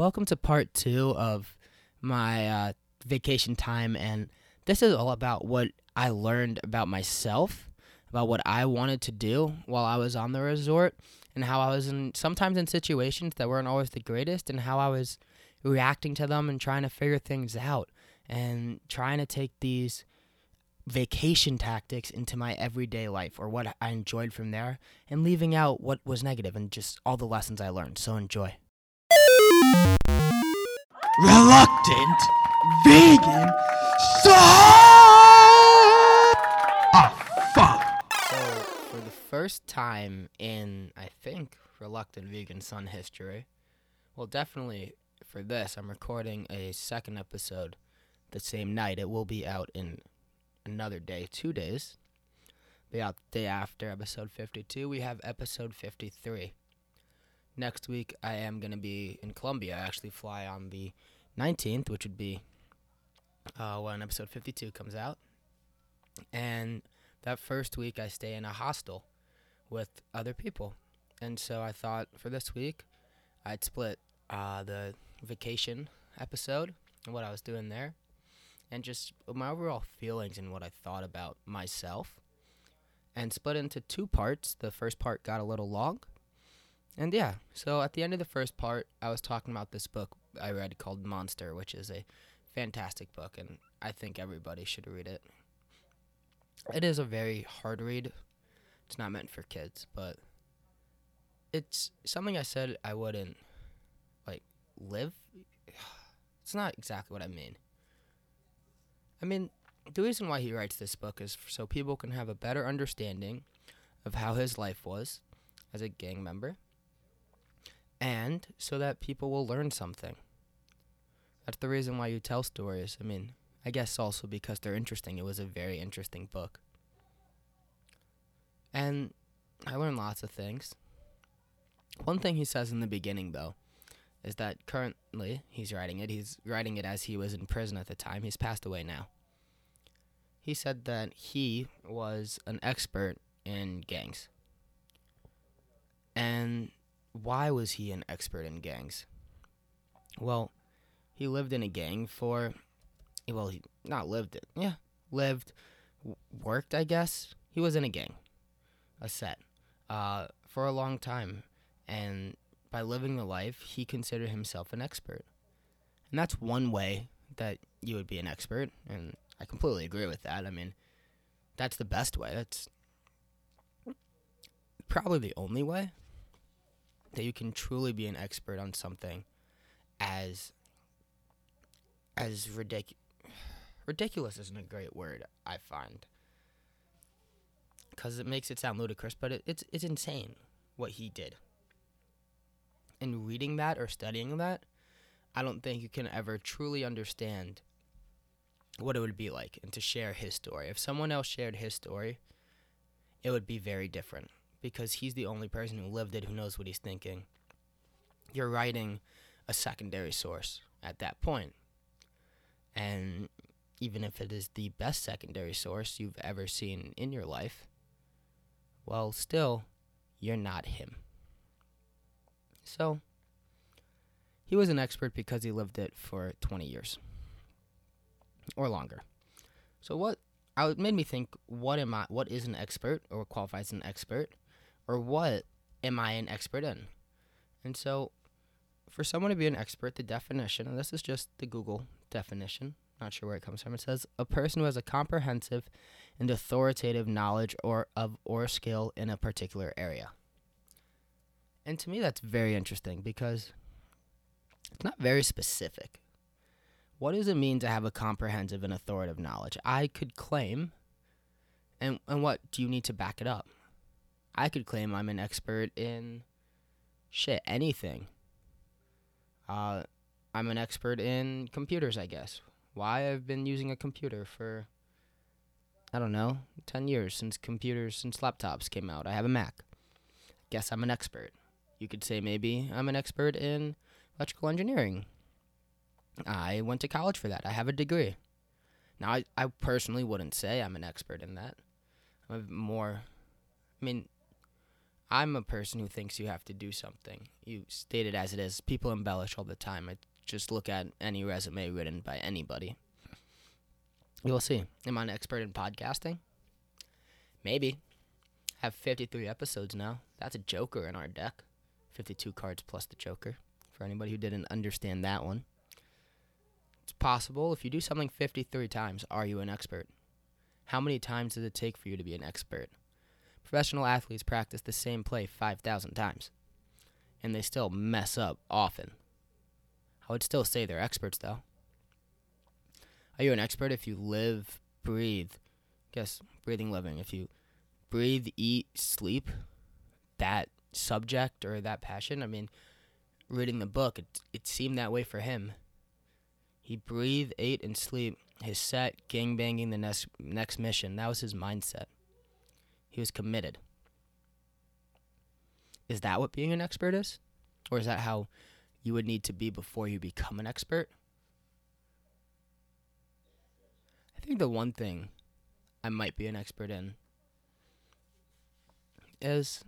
welcome to part two of my uh, vacation time. And this is all about what I learned about myself, about what I wanted to do while I was on the resort, and how I was in sometimes in situations that weren't always the greatest, and how I was reacting to them and trying to figure things out and trying to take these vacation tactics into my everyday life or what I enjoyed from there and leaving out what was negative and just all the lessons I learned. So enjoy. Reluctant vegan stop! Ah, fuck. So, for the first time in, I think, Reluctant Vegan Son history, well, definitely for this, I'm recording a second episode the same night. It will be out in another day, two days. Be out the day after episode 52. We have episode 53. Next week, I am going to be in Colombia. I actually fly on the 19th, which would be uh, when episode 52 comes out. And that first week, I stay in a hostel with other people. And so I thought for this week, I'd split uh, the vacation episode and what I was doing there and just my overall feelings and what I thought about myself and split into two parts. The first part got a little long. And yeah, so at the end of the first part, I was talking about this book I read called Monster, which is a fantastic book, and I think everybody should read it. It is a very hard read. It's not meant for kids, but it's something I said I wouldn't like live. It's not exactly what I mean. I mean, the reason why he writes this book is so people can have a better understanding of how his life was as a gang member and so that people will learn something. That's the reason why you tell stories. I mean, I guess also because they're interesting. It was a very interesting book. And I learned lots of things. One thing he says in the beginning, though, is that currently he's writing it. He's writing it as he was in prison at the time. He's passed away now. He said that he was an expert in gangs. And why was he an expert in gangs? Well, he lived in a gang for, well, he not lived it, yeah, lived, worked, I guess. He was in a gang, a set, uh, for a long time. And by living the life, he considered himself an expert. And that's one way that you would be an expert. And I completely agree with that. I mean, that's the best way. That's probably the only way that you can truly be an expert on something as as ridic- ridiculous isn't a great word I find because it makes it sound ludicrous, but it, it's it's insane what he did. And reading that or studying that, I don't think you can ever truly understand what it would be like and to share his story. If someone else shared his story, it would be very different because he's the only person who lived it who knows what he's thinking. You're writing a secondary source at that point. And even if it is the best secondary source you've ever seen in your life, well, still, you're not him. So, he was an expert because he lived it for 20 years or longer. So, what I made me think what am I what is an expert or qualifies an expert or what am I an expert in? And so for someone to be an expert, the definition, and this is just the Google definition, not sure where it comes from. It says a person who has a comprehensive and authoritative knowledge or of or skill in a particular area. And to me that's very interesting because it's not very specific. What does it mean to have a comprehensive and authoritative knowledge? I could claim and and what do you need to back it up? I could claim I'm an expert in shit, anything. Uh, I'm an expert in computers, I guess. Why I've been using a computer for I don't know, 10 years since computers since laptops came out. I have a Mac. Guess I'm an expert. You could say maybe I'm an expert in electrical engineering. I went to college for that. I have a degree. Now, I, I personally wouldn't say I'm an expert in that. I'm more, I mean, I'm a person who thinks you have to do something. You state it as it is. People embellish all the time. I just look at any resume written by anybody. You'll see. Am I an expert in podcasting? Maybe. Have 53 episodes now. That's a joker in our deck. 52 cards plus the joker. For anybody who didn't understand that one. It's possible. If you do something 53 times, are you an expert? How many times does it take for you to be an expert? Professional athletes practice the same play 5,000 times, and they still mess up often. I would still say they're experts, though. Are you an expert if you live, breathe, guess breathing, living, if you breathe, eat, sleep, that subject or that passion? I mean, reading the book, it, it seemed that way for him. He breathed, ate, and sleep. His set, gang banging the next next mission. That was his mindset. He was committed. Is that what being an expert is? Or is that how you would need to be before you become an expert? I think the one thing I might be an expert in is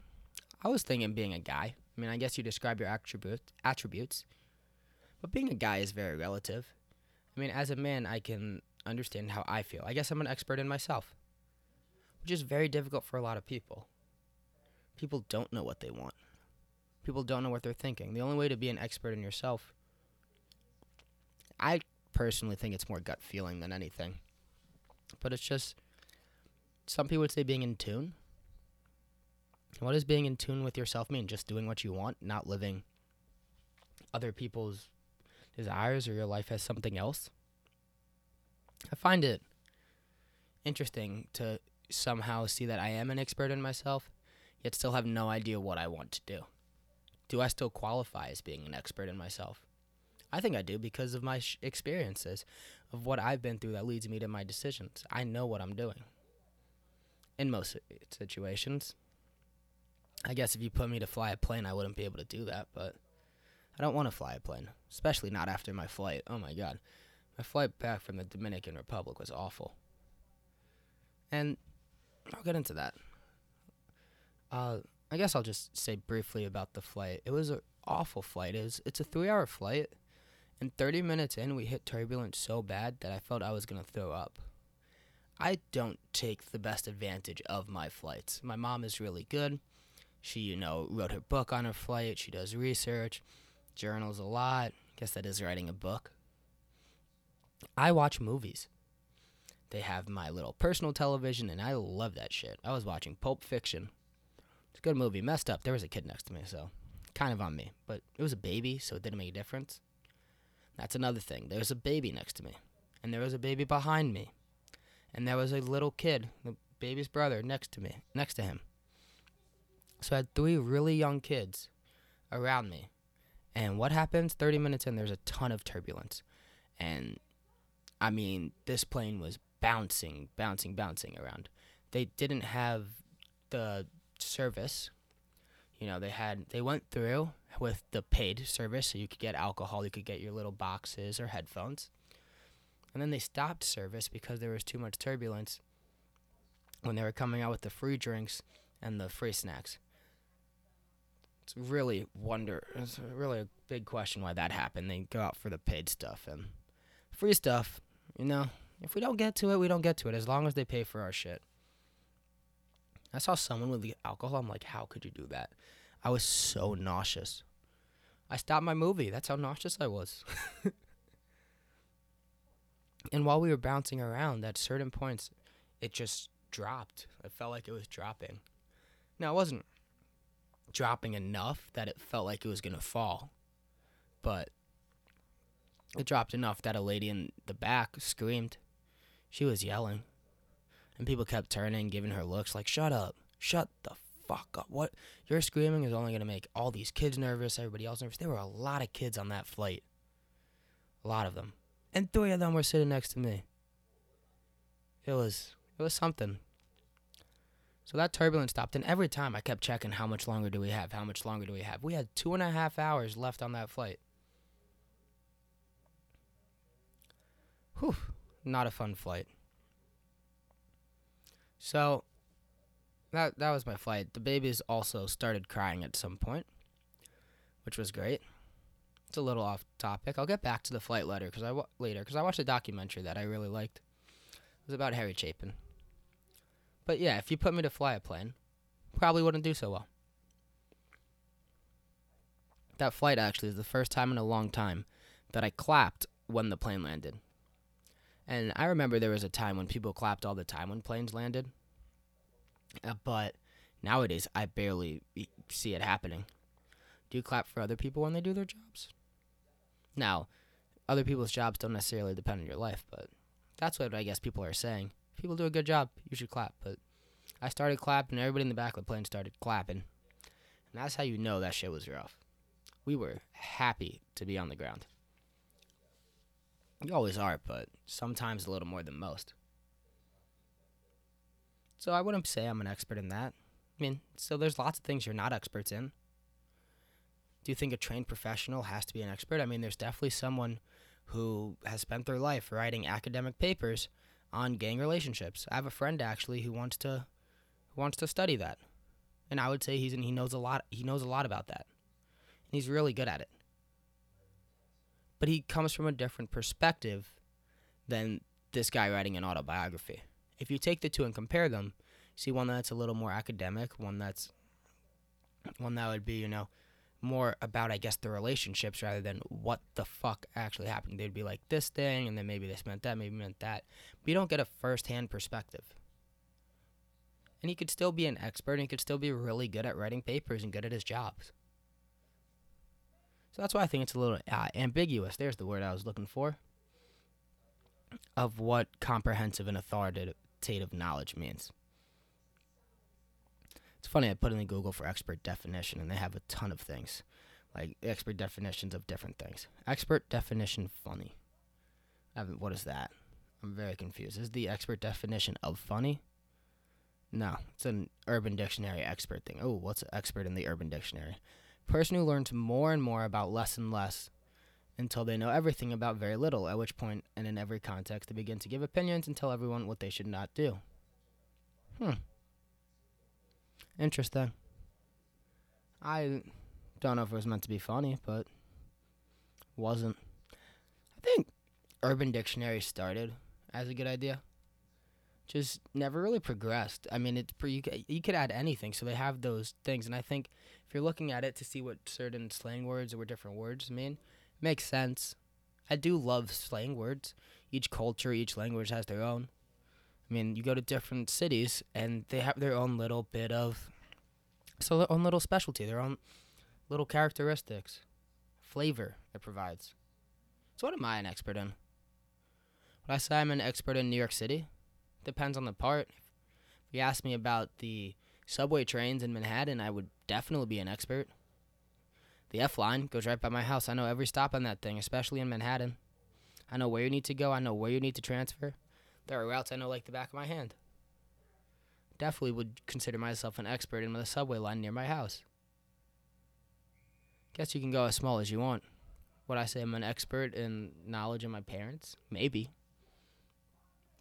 I was thinking being a guy. I mean, I guess you describe your attribute, attributes, but being a guy is very relative. I mean, as a man, I can understand how I feel. I guess I'm an expert in myself which is very difficult for a lot of people. People don't know what they want. People don't know what they're thinking. The only way to be an expert in yourself, I personally think it's more gut feeling than anything. But it's just, some people would say being in tune. What does being in tune with yourself mean? Just doing what you want, not living other people's desires or your life as something else? I find it interesting to somehow see that I am an expert in myself, yet still have no idea what I want to do. Do I still qualify as being an expert in myself? I think I do because of my sh- experiences, of what I've been through that leads me to my decisions. I know what I'm doing. In most situations. I guess if you put me to fly a plane, I wouldn't be able to do that, but I don't want to fly a plane, especially not after my flight. Oh my god. My flight back from the Dominican Republic was awful. And I'll get into that. Uh, I guess I'll just say briefly about the flight. It was an awful flight. It was, it's a three hour flight. And 30 minutes in, we hit turbulence so bad that I felt I was going to throw up. I don't take the best advantage of my flights. My mom is really good. She, you know, wrote her book on her flight. She does research, journals a lot. I Guess that is writing a book. I watch movies. They have my little personal television, and I love that shit. I was watching Pulp Fiction. It's a good movie. Messed up. There was a kid next to me, so kind of on me. But it was a baby, so it didn't make a difference. That's another thing. There was a baby next to me, and there was a baby behind me, and there was a little kid, the baby's brother, next to me, next to him. So I had three really young kids around me. And what happens? 30 minutes in, there's a ton of turbulence. And I mean, this plane was bouncing, bouncing, bouncing around. They didn't have the service. You know, they had they went through with the paid service, so you could get alcohol, you could get your little boxes or headphones. And then they stopped service because there was too much turbulence when they were coming out with the free drinks and the free snacks. It's really wonder. It's really a big question why that happened. They go out for the paid stuff and free stuff. You know, if we don't get to it, we don't get to it. As long as they pay for our shit. I saw someone with the alcohol. I'm like, how could you do that? I was so nauseous. I stopped my movie. That's how nauseous I was. and while we were bouncing around, at certain points, it just dropped. It felt like it was dropping. Now, it wasn't dropping enough that it felt like it was going to fall. But it dropped enough that a lady in the back screamed. She was yelling. And people kept turning, giving her looks like, shut up. Shut the fuck up. What? Your screaming is only going to make all these kids nervous, everybody else nervous. There were a lot of kids on that flight. A lot of them. And three of them were sitting next to me. It was it was something. So that turbulence stopped, and every time I kept checking how much longer do we have? How much longer do we have? We had two and a half hours left on that flight. Whew not a fun flight. So, that that was my flight. The babies also started crying at some point, which was great. It's a little off topic. I'll get back to the flight later because I later because I watched a documentary that I really liked. It was about Harry Chapin. But yeah, if you put me to fly a plane, probably wouldn't do so well. That flight actually is the first time in a long time that I clapped when the plane landed. And I remember there was a time when people clapped all the time when planes landed. Uh, but nowadays, I barely see it happening. Do you clap for other people when they do their jobs? Now, other people's jobs don't necessarily depend on your life, but that's what I guess people are saying. If people do a good job, you should clap. But I started clapping, and everybody in the back of the plane started clapping. And that's how you know that shit was rough. We were happy to be on the ground. You always are, but sometimes a little more than most. So I wouldn't say I'm an expert in that. I mean, so there's lots of things you're not experts in. Do you think a trained professional has to be an expert? I mean, there's definitely someone who has spent their life writing academic papers on gang relationships. I have a friend actually who wants to who wants to study that. And I would say he's and he knows a lot he knows a lot about that. And he's really good at it. But he comes from a different perspective than this guy writing an autobiography. If you take the two and compare them, see one that's a little more academic, one that's one that would be, you know, more about I guess the relationships rather than what the fuck actually happened. They'd be like this thing and then maybe this meant that, maybe meant that. But you don't get a first hand perspective. And he could still be an expert and he could still be really good at writing papers and good at his jobs. So that's why I think it's a little uh, ambiguous. There's the word I was looking for. Of what comprehensive and authoritative knowledge means. It's funny, I put in the Google for expert definition, and they have a ton of things, like expert definitions of different things. Expert definition funny. I haven't, what is that? I'm very confused. Is the expert definition of funny? No, it's an Urban Dictionary expert thing. Oh, what's an expert in the Urban Dictionary? Person who learns more and more about less and less until they know everything about very little, at which point, and in every context, they begin to give opinions and tell everyone what they should not do. Hmm. Interesting. I don't know if it was meant to be funny, but wasn't. I think Urban Dictionary started as a good idea. Just never really progressed. I mean, it's you, you could add anything, so they have those things, and I think if you're looking at it to see what certain slang words or different words mean, makes sense. I do love slang words. Each culture, each language has their own. I mean, you go to different cities and they have their own little bit of, so their own little specialty, their own little characteristics, flavor it provides. So, what am I an expert in? Would I say I'm an expert in New York City? Depends on the part. If you ask me about the subway trains in Manhattan, I would definitely be an expert. The F line goes right by my house. I know every stop on that thing, especially in Manhattan. I know where you need to go. I know where you need to transfer. There are routes I know like the back of my hand. Definitely would consider myself an expert in the subway line near my house. Guess you can go as small as you want. Would I say I'm an expert in knowledge of my parents? Maybe.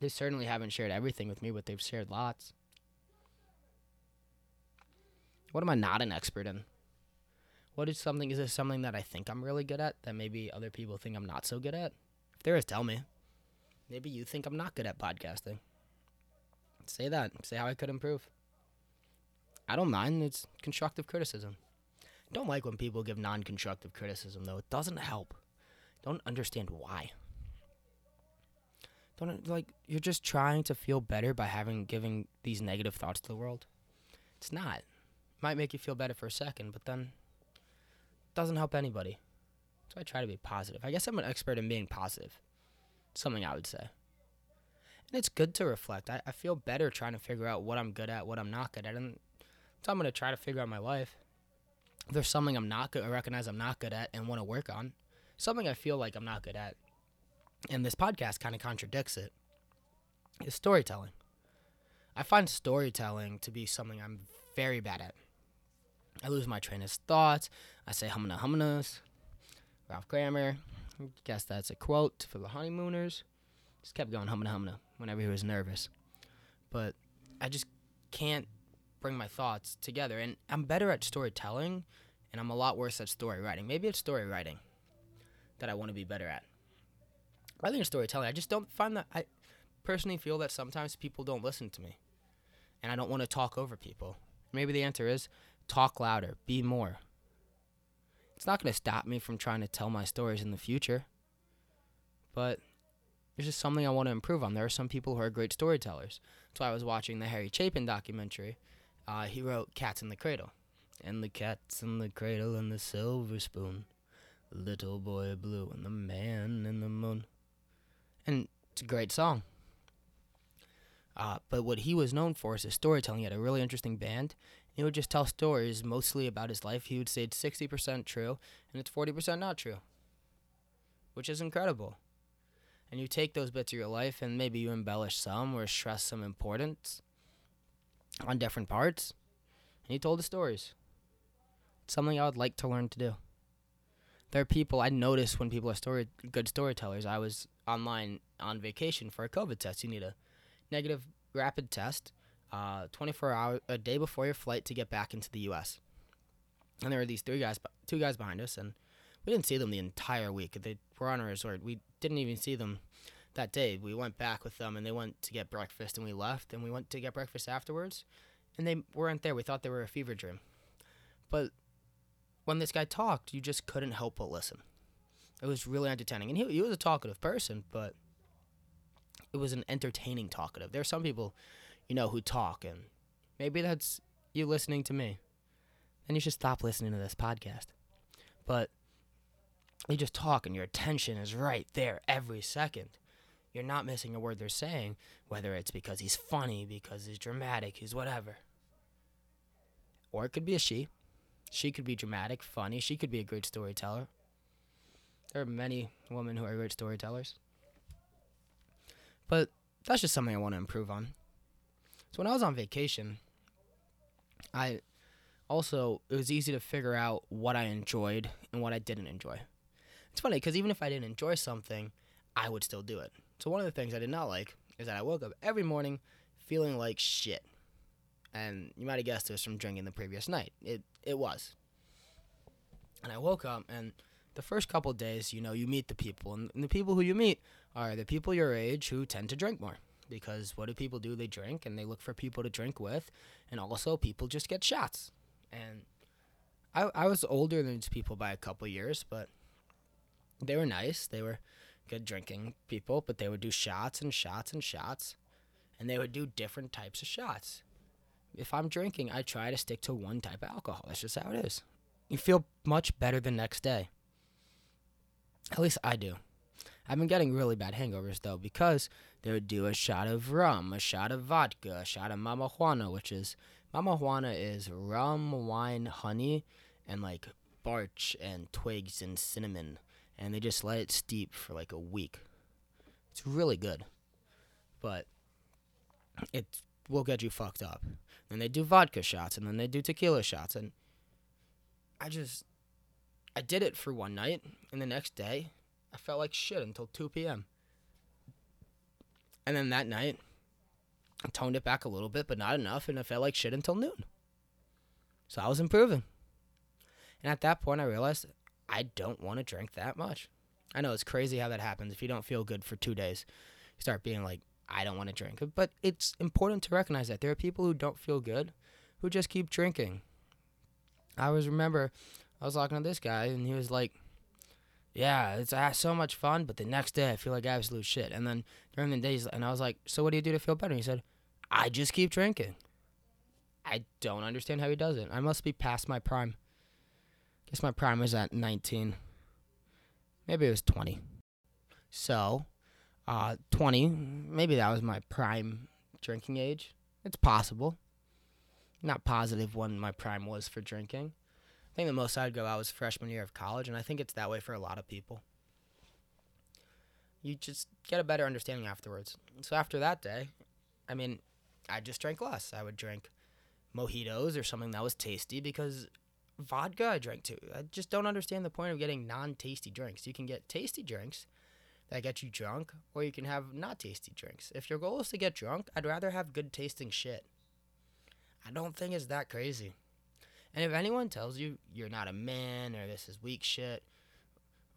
They certainly haven't shared everything with me, but they've shared lots. What am I not an expert in? What is something? Is there something that I think I'm really good at that maybe other people think I'm not so good at? If there is, tell me. Maybe you think I'm not good at podcasting. Say that. Say how I could improve. I don't mind. It's constructive criticism. Don't like when people give non-constructive criticism though. It doesn't help. Don't understand why. Don't like you're just trying to feel better by having giving these negative thoughts to the world. It's not. Might make you feel better for a second, but then it doesn't help anybody. So I try to be positive. I guess I'm an expert in being positive. Something I would say. And it's good to reflect. I, I feel better trying to figure out what I'm good at, what I'm not good at. And so I'm to try to figure out my life. If there's something I'm not good, I recognize I'm not good at and want to work on. Something I feel like I'm not good at. And this podcast kind of contradicts it. Is storytelling. I find storytelling to be something I'm very bad at. I lose my train of thoughts. I say humana humanas. Ralph Kramer. Guess that's a quote for the honeymooners. Just kept going humana humana whenever he was nervous. But I just can't bring my thoughts together. And I'm better at storytelling, and I'm a lot worse at story writing. Maybe it's story writing that I want to be better at. I think it's storytelling. I just don't find that. I personally feel that sometimes people don't listen to me, and I don't want to talk over people. Maybe the answer is talk louder, be more. It's not going to stop me from trying to tell my stories in the future, but it's just something I want to improve on. There are some people who are great storytellers. So I was watching the Harry Chapin documentary. Uh, he wrote Cats in the Cradle. And the cat's in the cradle and the silver spoon. Little boy blue and the man in the moon. And it's a great song. Uh, but what he was known for is his storytelling. He had a really interesting band. He would just tell stories mostly about his life. He would say it's 60% true and it's 40% not true, which is incredible. And you take those bits of your life and maybe you embellish some or stress some importance on different parts. And he told the stories. It's something I would like to learn to do. There are people I notice when people are story good storytellers. I was online on vacation for a COVID test. You need a negative rapid test, uh, 24 hours a day before your flight to get back into the U.S. And there were these three guys, two guys behind us, and we didn't see them the entire week. They were on a resort. We didn't even see them that day. We went back with them, and they went to get breakfast, and we left, and we went to get breakfast afterwards, and they weren't there. We thought they were a fever dream, but when this guy talked, you just couldn't help but listen. It was really entertaining, and he he was a talkative person, but it was an entertaining talkative. There are some people, you know, who talk, and maybe that's you listening to me. Then you should stop listening to this podcast. But you just talk, and your attention is right there every second. You're not missing a word they're saying, whether it's because he's funny, because he's dramatic, he's whatever. Or it could be a she. She could be dramatic, funny. She could be a great storyteller. There are many women who are great storytellers. But that's just something I want to improve on. So when I was on vacation, I also it was easy to figure out what I enjoyed and what I didn't enjoy. It's funny because even if I didn't enjoy something, I would still do it. So one of the things I did not like is that I woke up every morning feeling like shit. And you might have guessed it was from drinking the previous night. It it was. And I woke up and the first couple days, you know, you meet the people, and, the people who you meet are the people your age who tend to drink more. Because what do people do? They drink and they look for people to drink with, and also people just get shots. And I, I was older than these people by a couple years, but they were nice. They were good drinking people, but they would do shots and shots and shots, and they would do different types of shots. If I'm drinking, I try to stick to one type of alcohol. That's just how it is. You feel much better the next day. At least I do. I've been getting really bad hangovers though because they would do a shot of rum, a shot of vodka, a shot of mama juana, which is mama juana is rum, wine, honey, and like barch and twigs and cinnamon, and they just let it steep for like a week. It's really good, but it will get you fucked up. Then they do vodka shots, and then they do tequila shots, and I just I did it for one night, and the next day, I felt like shit until 2 p.m. And then that night, I toned it back a little bit, but not enough, and I felt like shit until noon. So I was improving. And at that point, I realized I don't want to drink that much. I know it's crazy how that happens. If you don't feel good for two days, you start being like, I don't want to drink. But it's important to recognize that there are people who don't feel good who just keep drinking. I always remember I was talking to this guy, and he was like, "Yeah, it's uh, so much fun, but the next day I feel like absolute shit." And then during the days, and I was like, "So what do you do to feel better?" And he said, "I just keep drinking." I don't understand how he does it. I must be past my prime. Guess my prime was at 19. Maybe it was 20. So, uh, 20, maybe that was my prime drinking age. It's possible. Not positive when my prime was for drinking. I think the most I'd go out was freshman year of college, and I think it's that way for a lot of people. You just get a better understanding afterwards. So after that day, I mean, I just drank less. I would drink mojitos or something that was tasty because vodka I drank too. I just don't understand the point of getting non-tasty drinks. You can get tasty drinks that get you drunk, or you can have not tasty drinks. If your goal is to get drunk, I'd rather have good tasting shit. I don't think it's that crazy. And if anyone tells you you're not a man or this is weak shit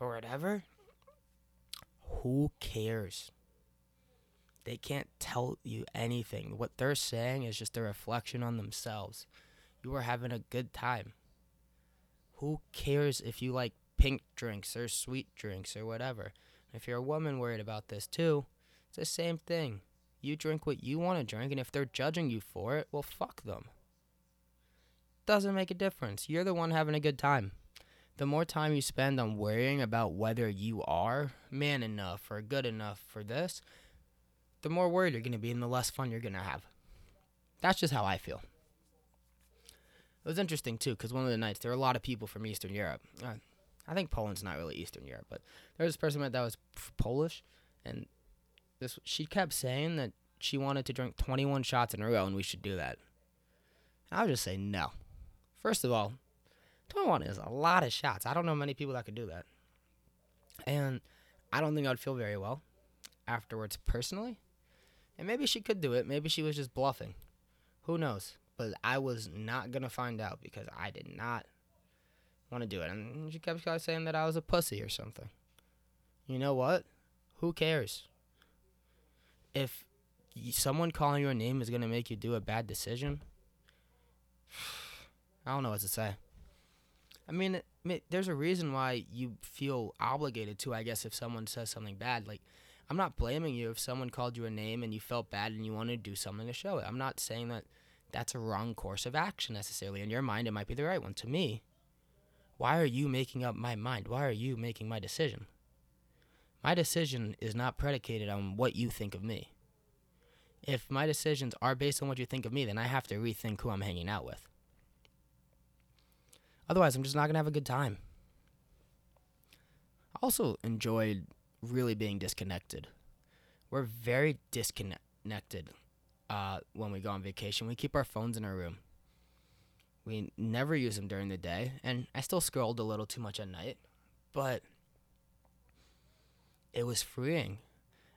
or whatever, who cares? They can't tell you anything. What they're saying is just a reflection on themselves. You are having a good time. Who cares if you like pink drinks or sweet drinks or whatever? If you're a woman worried about this too, it's the same thing. You drink what you want to drink, and if they're judging you for it, well, fuck them. Doesn't make a difference. You're the one having a good time. The more time you spend on worrying about whether you are man enough or good enough for this, the more worried you're going to be and the less fun you're going to have. That's just how I feel. It was interesting too, because one of the nights there were a lot of people from Eastern Europe. Uh, I think Poland's not really Eastern Europe, but there was this person that was Polish, and this she kept saying that she wanted to drink 21 shots in a row, and we should do that. I would just say no. First of all, 21 is a lot of shots. I don't know many people that could do that, and I don't think I'd feel very well afterwards personally. And maybe she could do it. Maybe she was just bluffing. Who knows? But I was not gonna find out because I did not want to do it. And she kept saying that I was a pussy or something. You know what? Who cares? If someone calling your name is gonna make you do a bad decision, I don't know what to say. I mean, there's a reason why you feel obligated to, I guess, if someone says something bad. Like, I'm not blaming you if someone called you a name and you felt bad and you wanted to do something to show it. I'm not saying that that's a wrong course of action necessarily. In your mind, it might be the right one. To me, why are you making up my mind? Why are you making my decision? My decision is not predicated on what you think of me. If my decisions are based on what you think of me, then I have to rethink who I'm hanging out with. Otherwise, I'm just not going to have a good time. I also enjoyed really being disconnected. We're very disconnected uh, when we go on vacation. We keep our phones in our room. We never use them during the day, and I still scrolled a little too much at night, but it was freeing.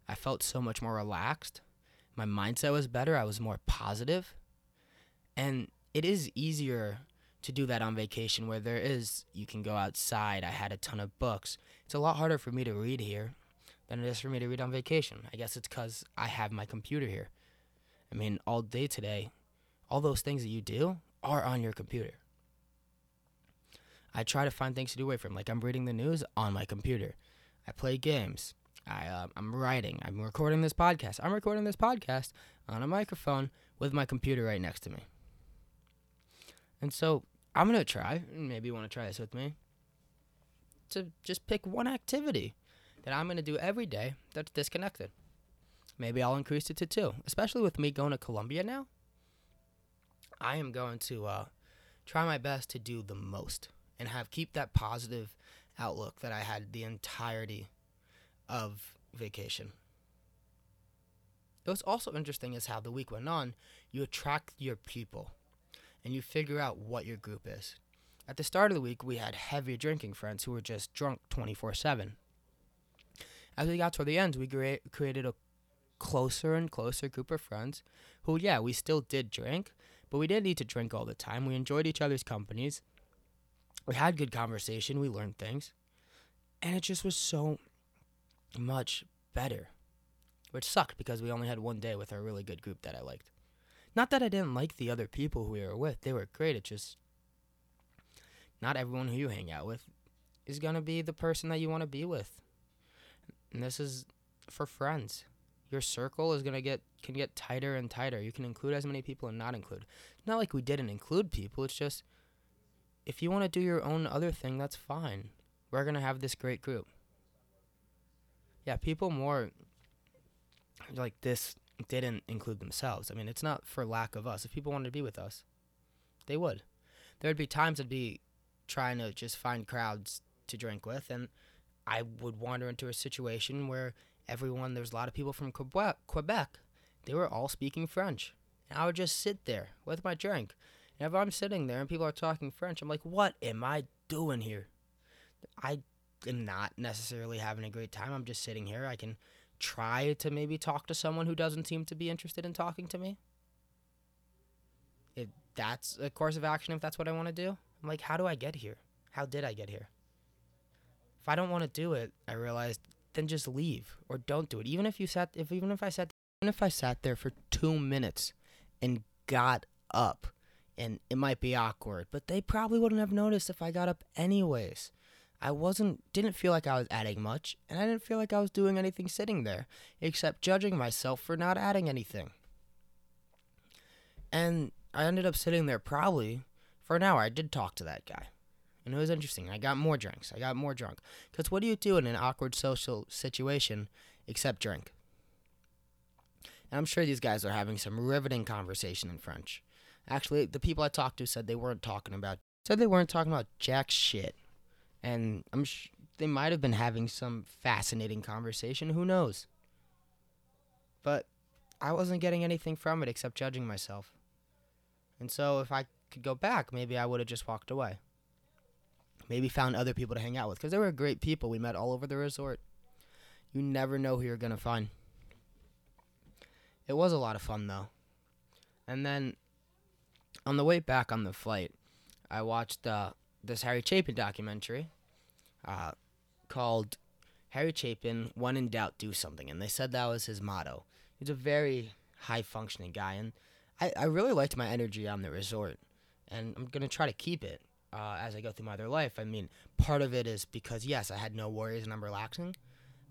I felt so much more relaxed. My mindset was better. I was more positive. And it is easier to do that on vacation where there is you can go outside. I had a ton of books. It's a lot harder for me to read here than it is for me to read on vacation. I guess it's cuz I have my computer here. I mean, all day today, all those things that you do are on your computer. I try to find things to do away from like I'm reading the news on my computer. I play games. I uh, I'm writing. I'm recording this podcast. I'm recording this podcast on a microphone with my computer right next to me. And so I'm gonna try. And maybe you want to try this with me. To just pick one activity that I'm gonna do every day that's disconnected. Maybe I'll increase it to two. Especially with me going to Colombia now. I am going to uh, try my best to do the most and have keep that positive outlook that I had the entirety of vacation. Was also interesting is how the week went on, you attract your people and you figure out what your group is. At the start of the week, we had heavy drinking friends who were just drunk 24 7. As we got toward the end, we crea- created a closer and closer group of friends who, yeah, we still did drink, but we didn't need to drink all the time. We enjoyed each other's companies. We had good conversation. We learned things. And it just was so much better. Which sucked because we only had one day with our really good group that I liked. Not that I didn't like the other people who we were with, they were great. It's just not everyone who you hang out with is going to be the person that you want to be with. And this is for friends. Your circle is to get can get tighter and tighter. You can include as many people and not include. It's not like we didn't include people. It's just if you want to do your own other thing, that's fine. We're to have this great group. Yeah, people more like this didn't include themselves. I mean, it's not for lack of us. If people wanted to be with us, they would. There would be times I'd be trying to just find crowds to drink with, and I would wander into a situation where everyone, there's a lot of people from Quebec, Quebec, they were all speaking French. And I would just sit there with my drink. And if I'm sitting there and people are talking French, I'm like, what am I doing here? I am not necessarily having a great time. I'm just sitting here. I can try to maybe talk to someone who doesn't seem to be interested in talking to me. it, that's a course of action if that's what I want to do. I'm like, how do I get here? How did I get here? If I don't want to do it, I realized then just leave or don't do it. Even if you sat, if even if I sat, even if I sat there for two minutes and got up, and it might be awkward, but they probably wouldn't have noticed if I got up anyways. I wasn't, didn't feel like I was adding much, and I didn't feel like I was doing anything sitting there, except judging myself for not adding anything. And I ended up sitting there probably for an hour. I did talk to that guy. And it was interesting. I got more drinks. I got more drunk. Because what do you do in an awkward social situation except drink? And I'm sure these guys are having some riveting conversation in French. Actually, the people I talked to said they weren't talking about said they weren't talking about jack shit. And I'm sh- they might have been having some fascinating conversation, who knows. But I wasn't getting anything from it except judging myself. And so if I could go back, maybe I would have just walked away. Maybe found other people to hang out with because they were great people we met all over the resort. You never know who you're going to find. It was a lot of fun though. And then on the way back on the flight, I watched uh, this Harry Chapin documentary uh, called Harry Chapin, When in Doubt, Do Something. And they said that was his motto. He's a very high functioning guy. And I, I really liked my energy on the resort. And I'm going to try to keep it uh, as I go through my other life. I mean, part of it is because, yes, I had no worries and I'm relaxing.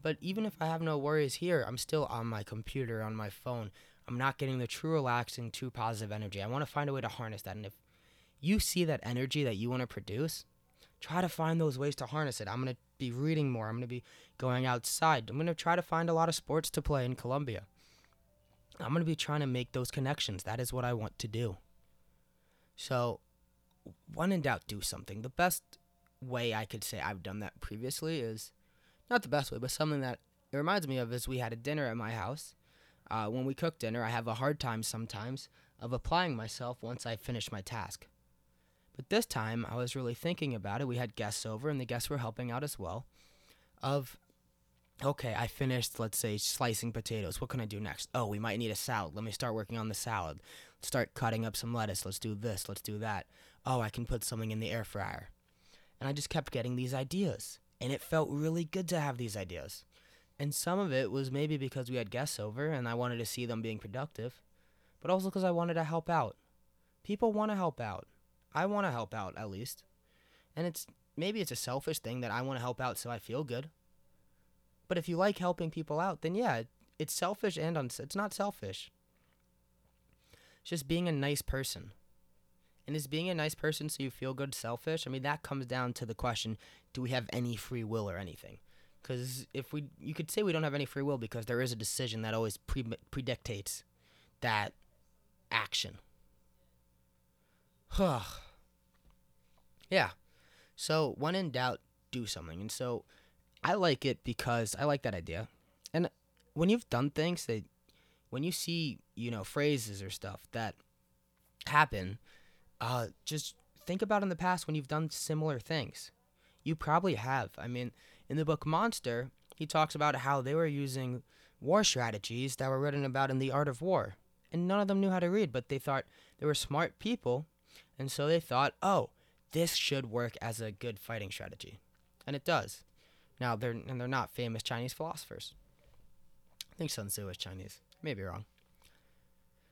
But even if I have no worries here, I'm still on my computer, on my phone. I'm not getting the true relaxing, true positive energy. I want to find a way to harness that. And if you see that energy that you want to produce, try to find those ways to harness it. I'm going to be reading more. I'm going to be going outside. I'm going to try to find a lot of sports to play in Colombia. I'm going to be trying to make those connections. That is what I want to do. So, when in doubt, do something. The best way I could say I've done that previously is not the best way, but something that it reminds me of is we had a dinner at my house. Uh, when we cook dinner, I have a hard time sometimes of applying myself once I finish my task. But this time, I was really thinking about it. We had guests over, and the guests were helping out as well. Of, okay, I finished, let's say, slicing potatoes. What can I do next? Oh, we might need a salad. Let me start working on the salad. Start cutting up some lettuce. Let's do this. Let's do that. Oh, I can put something in the air fryer. And I just kept getting these ideas. And it felt really good to have these ideas. And some of it was maybe because we had guests over and I wanted to see them being productive, but also because I wanted to help out. People want to help out. I want to help out at least. And it's maybe it's a selfish thing that I want to help out so I feel good. But if you like helping people out, then yeah, it's selfish and uns- it's not selfish. It's just being a nice person. And is being a nice person so you feel good selfish? I mean, that comes down to the question do we have any free will or anything? Because if we, you could say we don't have any free will because there is a decision that always pre- predictates that action. yeah. So when in doubt, do something. And so I like it because I like that idea. And when you've done things that, when you see, you know, phrases or stuff that happen, uh, just think about in the past when you've done similar things. You probably have. I mean, in the book Monster, he talks about how they were using war strategies that were written about in The Art of War. And none of them knew how to read, but they thought they were smart people. And so they thought, oh, this should work as a good fighting strategy. And it does. Now, they're, and they're not famous Chinese philosophers. I think Sun Tzu was Chinese. Maybe wrong.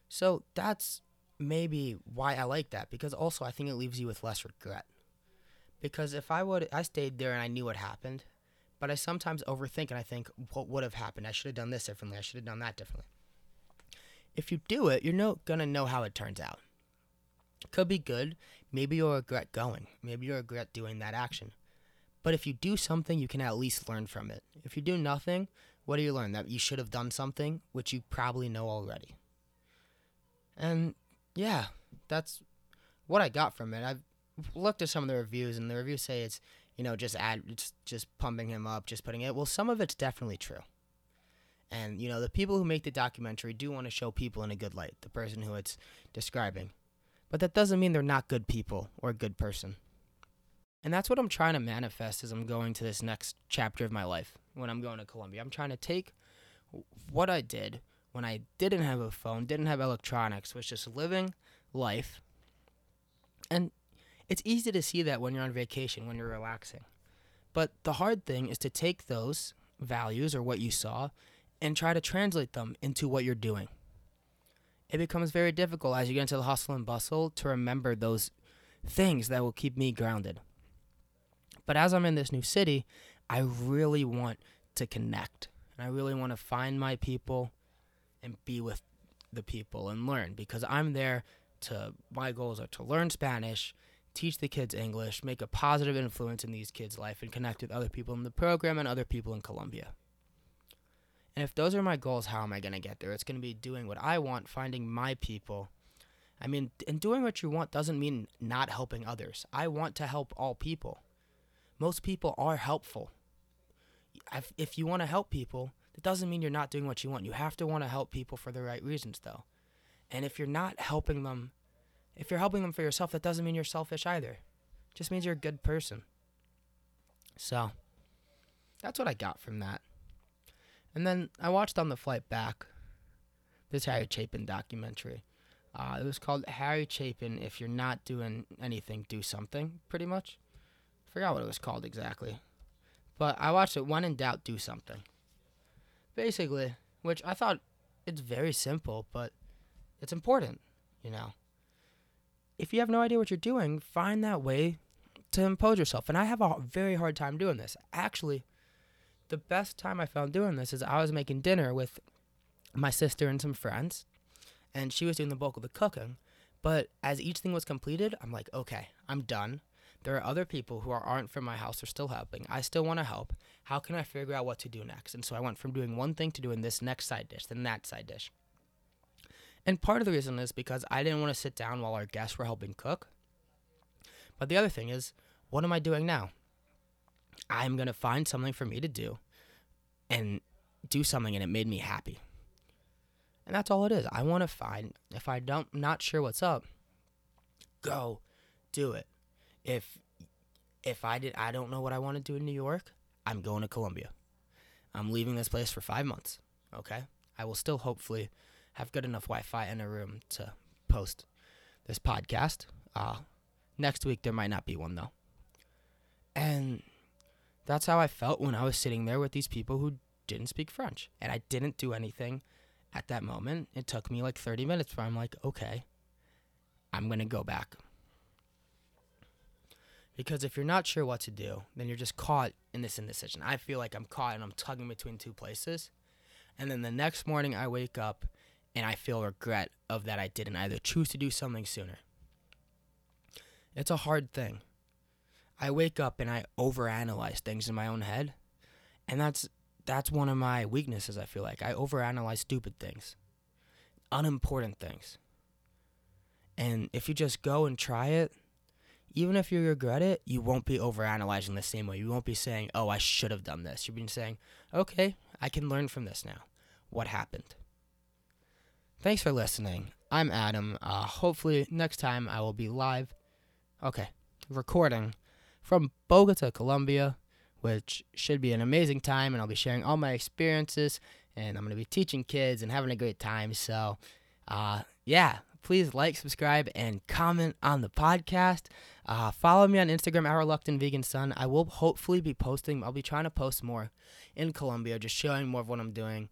So that's maybe why I like that because also I think it leaves you with less regret. Because if I would, I stayed there and I knew what happened, but I sometimes overthink and I think, what would have happened? I should have done this differently. I should have done that differently. If you do it, you're no, gonna know how it turns out. Could be good. Maybe you'll regret going. Maybe you'll regret doing that action. But if you do something, you can at least learn from it. If you do nothing, what do you learn? That you should have done something which you probably know already. And yeah, that's what I got from it. I've looked at some of the reviews, and the reviews say it's you know just add it's just pumping him up, just putting it. Well, some of it's definitely true. And you know the people who make the documentary do want to show people in a good light, the person who it's describing, but that doesn't mean they're not good people or a good person. And that's what I'm trying to manifest as I'm going to this next chapter of my life when I'm going to Colombia. I'm trying to take what I did when I didn't have a phone, didn't have electronics, was just living life. And it's easy to see that when you're on vacation, when you're relaxing. But the hard thing is to take those values or what you saw and try to translate them into what you're doing. It becomes very difficult as you get into the hustle and bustle to remember those things that will keep me grounded. But as I'm in this new city, I really want to connect. And I really want to find my people and be with the people and learn because I'm there to, my goals are to learn Spanish, teach the kids English, make a positive influence in these kids' life, and connect with other people in the program and other people in Colombia. And if those are my goals, how am I going to get there? It's going to be doing what I want, finding my people. I mean, and doing what you want doesn't mean not helping others. I want to help all people. Most people are helpful. If you want to help people, that doesn't mean you're not doing what you want. You have to want to help people for the right reasons, though. And if you're not helping them, if you're helping them for yourself, that doesn't mean you're selfish either. It just means you're a good person. So, that's what I got from that. And then I watched on the flight back this Harry Chapin documentary. Uh, it was called Harry Chapin. If you're not doing anything, do something. Pretty much. Forgot what it was called exactly, but I watched it. When in doubt, do something. Basically, which I thought it's very simple, but it's important. You know, if you have no idea what you're doing, find that way to impose yourself. And I have a very hard time doing this. Actually, the best time I found doing this is I was making dinner with my sister and some friends, and she was doing the bulk of the cooking. But as each thing was completed, I'm like, okay, I'm done. There are other people who are, aren't from my house are still helping. I still want to help. How can I figure out what to do next? And so I went from doing one thing to doing this next side dish, then that side dish. And part of the reason is because I didn't want to sit down while our guests were helping cook. But the other thing is, what am I doing now? I'm going to find something for me to do and do something and it made me happy. And that's all it is. I want to find if I don't not sure what's up, go do it. If if I did I don't know what I want to do in New York, I'm going to Colombia. I'm leaving this place for 5 months, okay? I will still hopefully have good enough Wi-Fi in a room to post this podcast. Uh next week there might not be one though. And that's how I felt when I was sitting there with these people who didn't speak French. And I didn't do anything at that moment. It took me like 30 minutes where I'm like, okay, I'm going to go back. Because if you're not sure what to do, then you're just caught in this indecision. I feel like I'm caught and I'm tugging between two places. And then the next morning I wake up and I feel regret of that I didn't either choose to do something sooner. It's a hard thing. I wake up and I overanalyze things in my own head. And that's that's one of my weaknesses, I feel like. I overanalyze stupid things. Unimportant things. And if you just go and try it, even if you regret it, you won't be overanalyzing the same way. You won't be saying, "Oh, I should have done this." You'll be saying, "Okay, I can learn from this now. What happened?" Thanks for listening. I'm Adam. Uh, hopefully, next time I will be live. Okay, recording from Bogota, Colombia, which should be an amazing time. And I'll be sharing all my experiences and I'm going to be teaching kids and having a great time. So, uh, yeah, please like, subscribe, and comment on the podcast. Uh, follow me on Instagram at Reluctant Vegan Son. I will hopefully be posting, I'll be trying to post more in Colombia, just showing more of what I'm doing.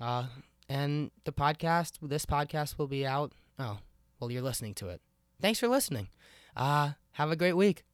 Uh, and the podcast, this podcast will be out. Oh, well, you're listening to it. Thanks for listening. Uh, have a great week.